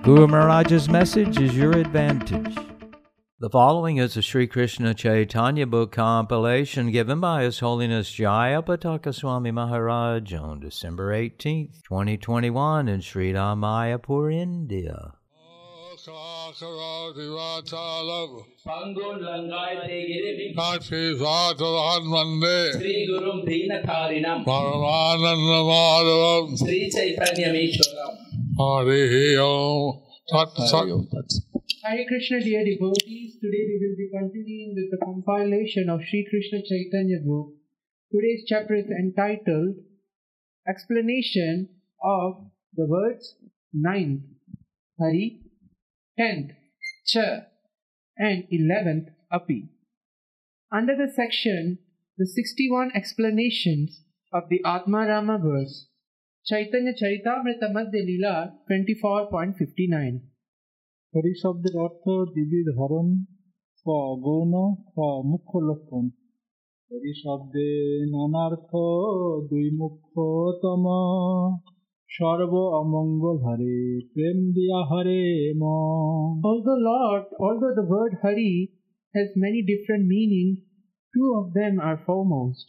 Guru Maharaj's message is your advantage. The following is a Sri Krishna Chaitanya book compilation given by His Holiness Jayapataka Swami Maharaj on December 18th, 2021 in Sri Mayapur, India. பங்கோன் லங்காய் தேகிரி மந்தே Sri குரும் தீனகாரிணம் பரமானந்த மாதவம் Sri சைத்தன்யமீஸ்வரம் Hare Om. Hare Krishna, dear devotees. Today we will be continuing with the compilation of Sri Krishna Chaitanya book. Today's chapter is entitled Explanation of the words ninth, Hari, tenth, Cha, and eleventh, Api. Under the section, the 61 explanations of the Atma Rama verse Chaitanya Charitamrita Madhya Lila 24.59. Hari শব্দের অর্থ দিদির ধরন ক গৌণ খ মুখ্য লক্ষণ হরি শব্দে নানার্থ দুই মুখ্যতম সর্ব অমঙ্গল হরে প্রেম দিয়া হরে ম Although Lord, although the word Hari has many different meanings, two of them are foremost.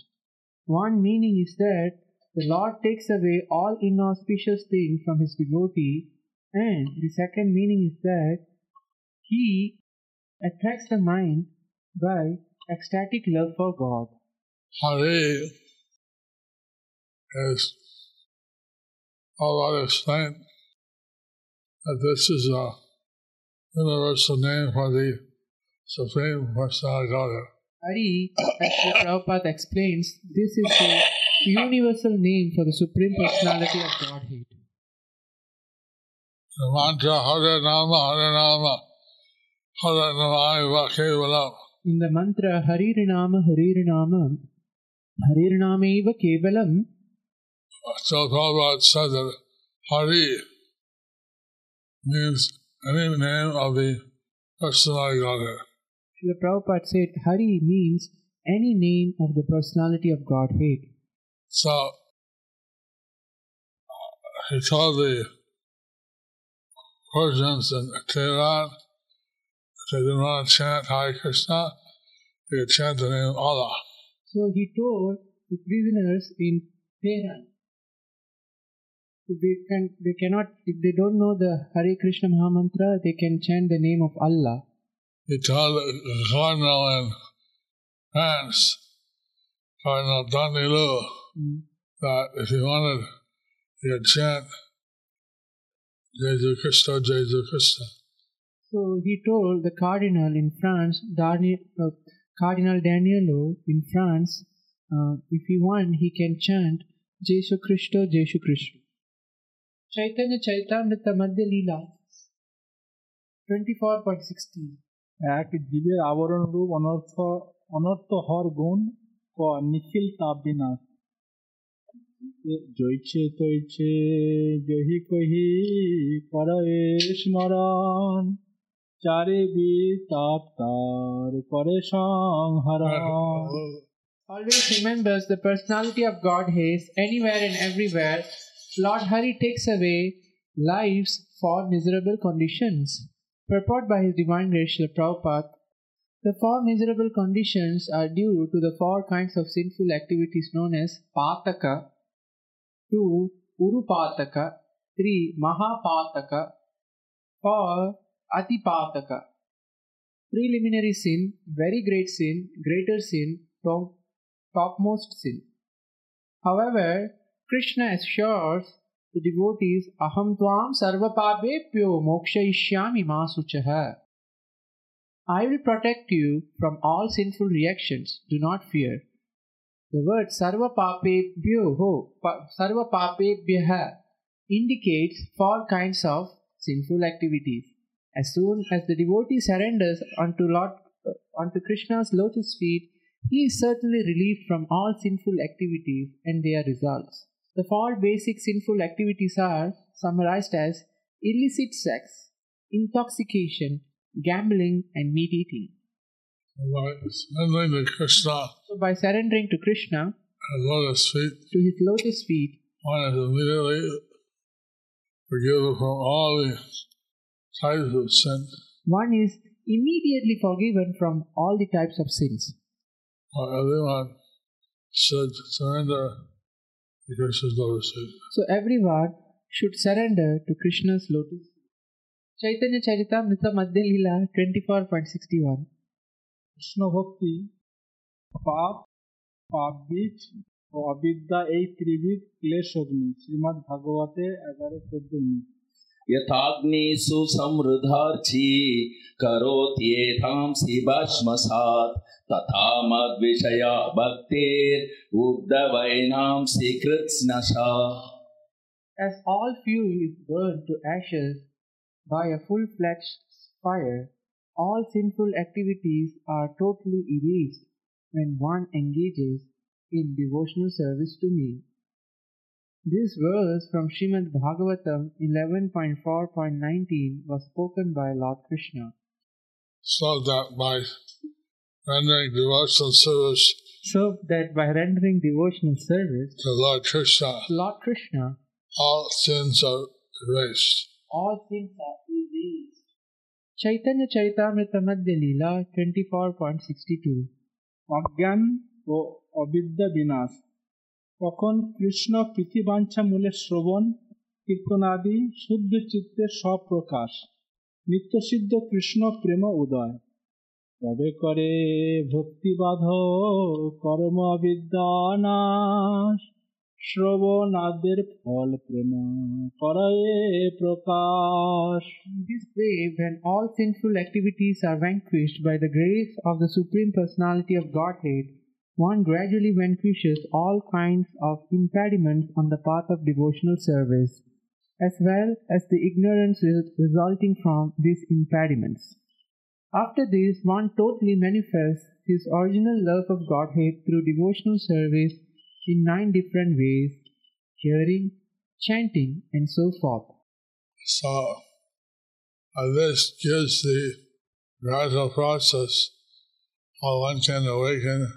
One meaning is that the Lord takes away all inauspicious things from his devotee, and the second meaning is that he attracts the mind by ecstatic love for God. Hari is all I explained that this is a universal name for the Supreme Personality of Godhead. Hari, as Prabhupada explains, this is the universal name for the Supreme Personality of Godhead. The In the mantra Harirnama Harirnama Harirnameva Kevalam, So Prabhupada said that Hari means any name of the personality of Godhead. Srila Prabhupada said Hari means any name of the personality of Godhead. So uh, he told the Persians in Tehran if they didn't want to chant Hare Krishna, they could chant the name of Allah. So he told the prisoners in Tehran, if they, can, they cannot, if they don't know the Hare Krishna Mahamantra, they can chant the name of Allah. He told the cardinal in France, Cardinal Daniélou, Mm-hmm. that if you wanted you could chant Jesu Christo, Jesu Christo. So he told the cardinal in France, Darni, uh, Cardinal Daniélou in France, uh, if he want, he can chant Jesu Christo, Jesu Christo. Chaitanya Chaitanya Madhya Leela 24.16 এক জীবের আবরণ রূপ অনর্থ অনর্থ হর গুণ ক নিখিল তাপ বিনাশ জৈছে তৈছে জহি কহি করে স্মরণ চারে বি তাপ তার করে সংহরণ Always remembers the personality of Godhead anywhere and everywhere. Lord Hari takes away lives for miserable conditions. Purport by His Divine Grace Srila Prabhupada. The four miserable conditions are due to the four kinds of sinful activities known as Pataka, two Urupataka, three Mahapataka, four Atipataka. Preliminary sin, very great sin, greater sin, top, topmost sin. However, Krishna assures the devotees, Aham tvam sarvapapebhyo mokshayishyami masuchaha. I will protect you from all sinful reactions. Do not fear. The word sarvapapebhyo pa- sarvapapebhyaha indicates four kinds of sinful activities. As soon as the devotee surrenders unto Lord uh, unto Krishna's lotus feet, he is certainly relieved from all sinful activities and their results. The four basic sinful activities are summarized as illicit sex, intoxication, gambling, and meat eating. By surrendering to Krishna So, by surrendering to Krishna, and lotus feet, to his lotus feet, one is immediately forgiven from all the types of sin. one is immediately forgiven from all the types of sins. Or everyone should surrender to Krishna's lotus feet. So everyone should surrender to Krishna's lotus. Chaitanya Charitamrita Madhya Lila 24.61 Krishna ভক্তি পাপ পাপ বীজ ও অবিদ্যা এই ত্রিবিধ ক্লেশ অগ্নি শ্রীমৎ ভাগবতে এগারো চোদ্দ উনিশ यथाग्निषु समृद्धार्ची करोत्येथांसि भस्मसात् तथा मद्विषया भक्तेर्उद्धवैनांसि कृत्स्नशा As all fuel is burned to ashes by a full-fledged fire, all sinful activities are totally erased when one engages in devotional service to me. This verse from Srimad Bhagavatam 11.4.19 was spoken by Lord Krishna. So that by rendering devotional service So that by rendering devotional service to Lord Krishna, Lord Krishna, all sins are erased. all sins are erased. Chaitanya Charitamrita Madhya Leela 24.62 অজ্ঞান ও অবিদ্যা বিনাশ। তখন কৃষ্ণ পৃথিবাঞ্ছা মূলে শ্রবণ, কীর্তনাদি, শুদ্ধ চিত্তের স্বপ্রকাশ নিত্যসিদ্ধ কৃষ্ণ প্রেম উদয়। তবে করে ভক্তিবাধ কর্ম অবিদ্যা নাশ। শ্রবণাদের ফল প্রেম করায় প্রকাশ In this way, when all sinful activities are vanquished by the grace of the Supreme Personality of Godhead, one gradually vanquishes all kinds of impediments on the path of devotional service, as well as the ignorance re- resulting from these impediments. After this, one totally manifests his original love of Godhead through devotional service in nine different ways hearing, chanting, and so forth. So this gives the gradual process how one can awaken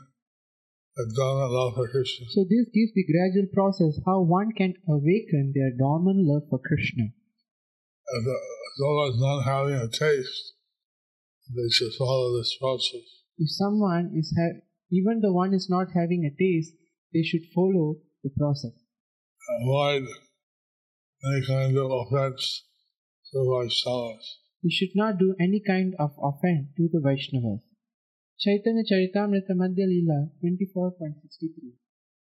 a dormant love for Krishna. So this gives the gradual process how one can awaken their dormant love for Krishna. As long as not having a taste, they should follow this process. If someone is ha- even though one is not having a taste, they should follow the process. Avoid any kind of offense to Vaishnavas. You should not do any kind of offense to the Vaishnavas. Chaitanya Charitamrita Madhya Leela 24.63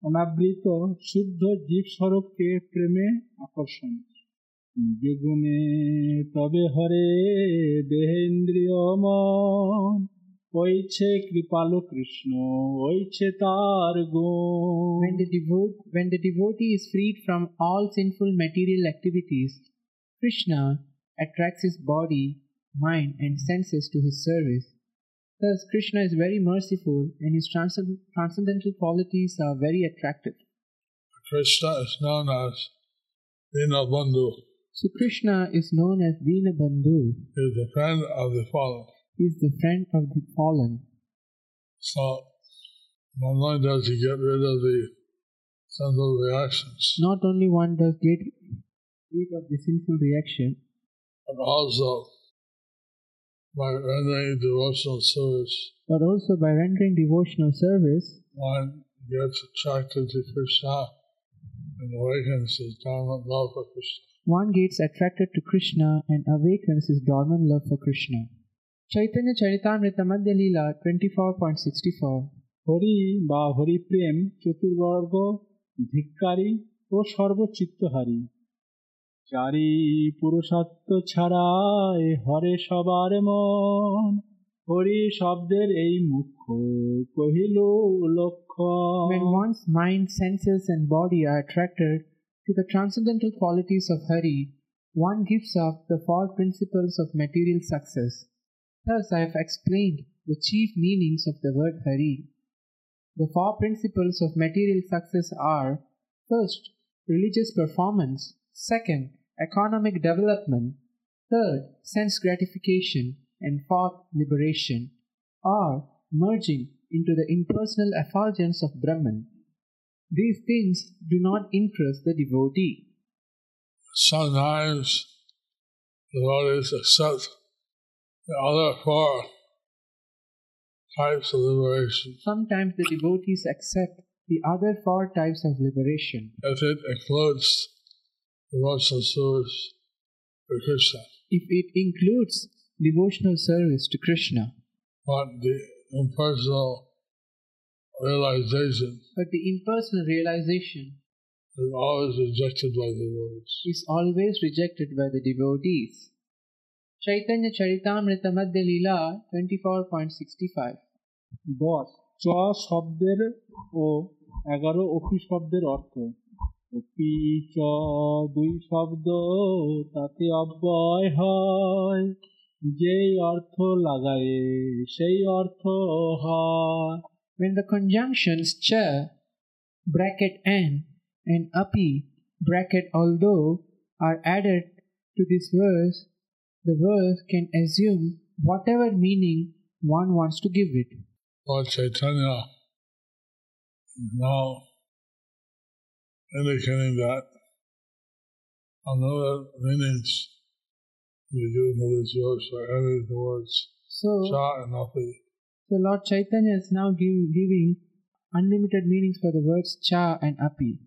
অনাবৃত শুদ্ধ জীব স্বরূপকে প্রেমে আকর্ষণ বেগুনে তবে হরে দেহেন্দ্রিয় মন when the devotee when the devotee is freed from all sinful material activities krishna attracts his body mind and senses to his service. Thus krishna is very merciful and his transcend- transcendental qualities are very attractive. Krishna is known as dinabandhu so krishna is known as dinabandhu he is the friend of the fallen is the friend of the fallen. So not only does he get rid of the sensual reactions, Not only one does get rid of the sinful reaction, but also by rendering devotional service, but also by rendering devotional service, one gets attracted to Krishna and awakens his dormant love for Krishna. one gets attracted to Krishna and awakens his dormant love for Krishna. Chaitanya Charitamrita Madhya Leela 24.64 Hari বা হরিপ্রেম চতুর্বর্গ ধিক্কারী ও সর্বচিত্তহারী চারি পুরুষত্ব ছাড়ায় হরে সবার মন হরি শব্দের এই মুখ্য কহিল লক্ষ্য When one's mind, senses, and body are attracted to the transcendental qualities of Hari, one gives up the four principles of material success. Thus, I have explained the chief meanings of the word Hari. The four principles of material success are first, religious performance, second, economic development, third, sense gratification, and fourth, liberation, or merging into the impersonal effulgence of Brahman. These things do not interest the devotee. Sometimes devotees accept the other four types of liberation Sometimes the devotees accept the other four types of liberation if it includes devotional service to Krishna. if it includes devotional service to Krishna. But the impersonal realization But the impersonal realization is always rejected by the devotees. is always rejected by the devotees. Chaitanya Charitamrita Madhya Leela 24.65 দশ চ শব্দের ও এগারো অপি শব্দের অর্থ অপি চ দুই শব্দ তাতে অব্যয় হয় যেই অর্থ লাগায় সেই অর্থ হয় When the conjunctions cha, bracket n, and api, bracket although, are added to this verse, the verse can assume whatever meaning one wants to give it. Lord Chaitanya now indicating that another meanings we do to this verse are added the words So, cha and api. so Lord Chaitanya is now give, giving unlimited meanings for the words cha and api.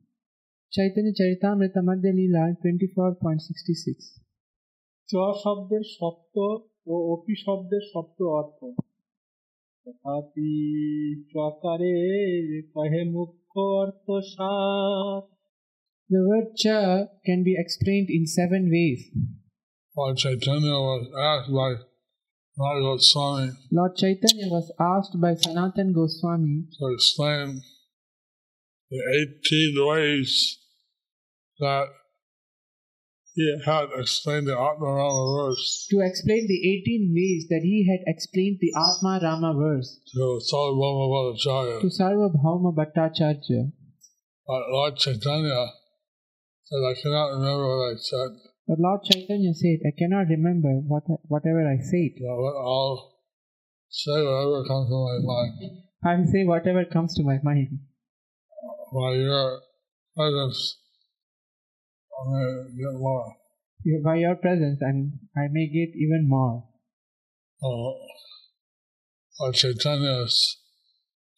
Chaitanya Charitamrita Madhya Leela 24.66 চ শব্দের সপ্ত ও অপি শব্দের সপ্ত অর্থ তথাপি চকারে কহে মুখ্য অর্থ সাত The word cha can be explained in seven ways. Lord Chaitanya was asked by Nagar Swami Lord Chaitanya was asked by Sanatan Goswami to explain the 18 ways that he had explained the Atmarama verse to explain the 18 ways that he had explained the Atma Rama verse to Sarvabhauma Bhattacharya. to Sarvabhauma Bhattacharya. But Lord Chaitanya said, I cannot remember what I said, But Lord Chaitanya said, I cannot remember what, whatever I said. but I'll say whatever comes to my mind. I will say whatever comes to my mind. By your presence, honor your Lord. By your presence, I'm, I may get even more. Oh, Lord Chaitanya's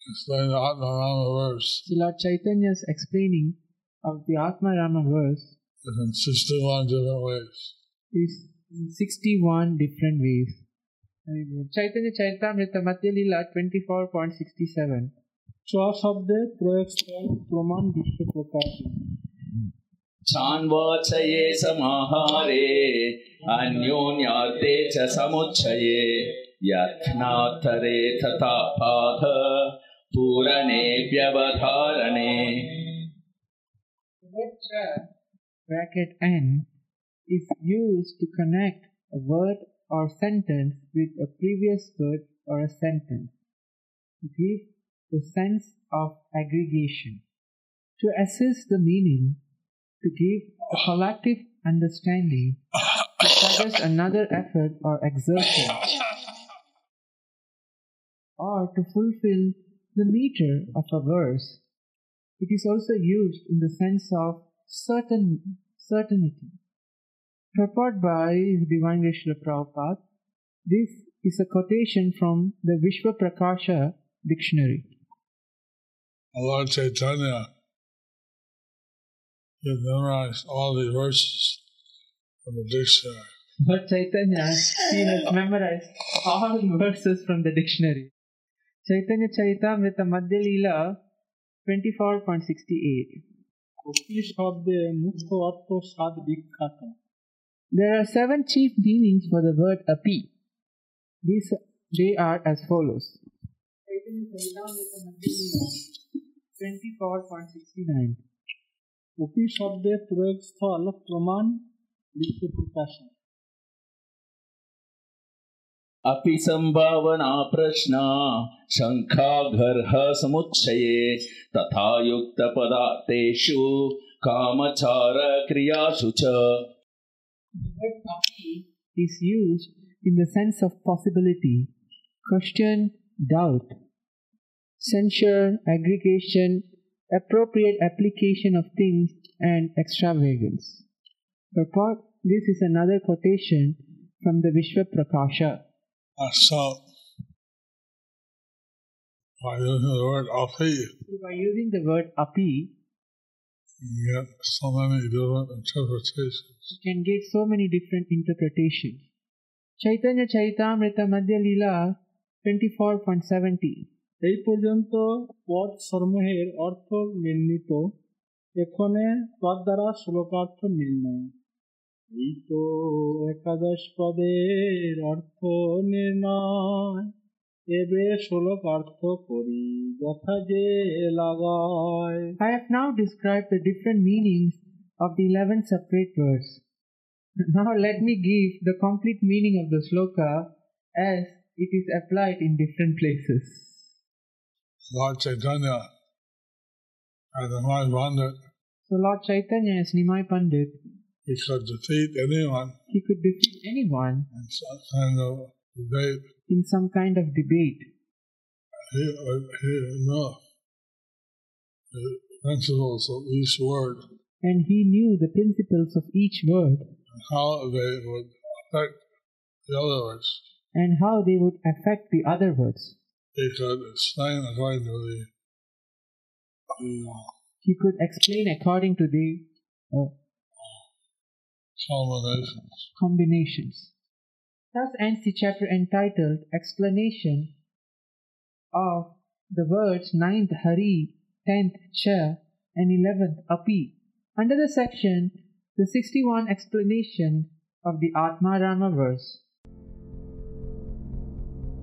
explaining the Atmarama verse. So Lord Chaitanya's explaining of the Atmarama verse. In 61 different ways. Is 61 different ways. Chaitanya Charitamrita Madhya Lila 24.67 Chwa Shabde Prayakshya Praman Vishwa Prakashya छान्वाचये समाहारे अन्योन्यार्थे च समुच्चये यत्नार्थरे तथा पाठ पूरणे व्यवधारणे bracket n is used to connect a word or sentence with a previous word or a sentence to give the sense of aggregation. To assess the meaning, to give a collective understanding, to suggest another effort or exertion, or to fulfill the meter of a verse. It is also used in the sense of certain certainty. Purport by Divine Srila Prabhupada. This is a quotation from the Vishwa Prakasha dictionary. Lord Chaitanya, you memorize memorized all the verses from the dictionary. But Chaitanya, he has memorized all verses from the dictionary. Chaitanya Charitamrita Madhya Leela 24.68 there are seven chief meanings for the word api. These they are as follows. 24.69 उपशब्दे प्रयोगस्थल प्रमाण लिखित प्रकाशन। अपि सम्भावना प्रश्ना शङ्खागर्ह समुच्चये तथा युक्तपदार्थेषु कामचारक्रियासु च। Is used in the sense of possibility, question, doubt, censure, aggregation, appropriate application of things, and extravagance. Purport This is another quotation from the Vishwa Prakasha. Uh, so, by using the word api, So by using the word api, you get so many different interpretations. you can get so many different interpretations. Chaitanya Charitamrita Madhya Lila 24.70 এই পর্যন্ত পদ সমূহের অর্থ নির্ণিত। এখানে পদ দ্বারা শ্লোকার্থ নির্ণয়। এই তো একাদশ পদের অর্থ নির্ণয়। এবে শ্লোক অর্থ করি, যথা যে লাগায়। I have now described the different meanings of the eleven separate words now let me give the complete meaning of the shloka as it is applied in different places Lord Chaitanya and Nimai Pandit, So Lord Chaitanya as Nimai Pandit, he could defeat anyone he could defeat anyone in some kind of debate. in some kind of debate. He, uh, he knew the principles of each word And he knew the principles of each word and how they would affect the other words. and how they would affect the other words. He could explain according to the, the uh, He could explain according to the uh, combinations. combinations. Thus ends the chapter entitled Explanation of the words ninth Hari, 10th Cha, and 11th Api. Under the section, the 61 explanation of the Atma Rama verse.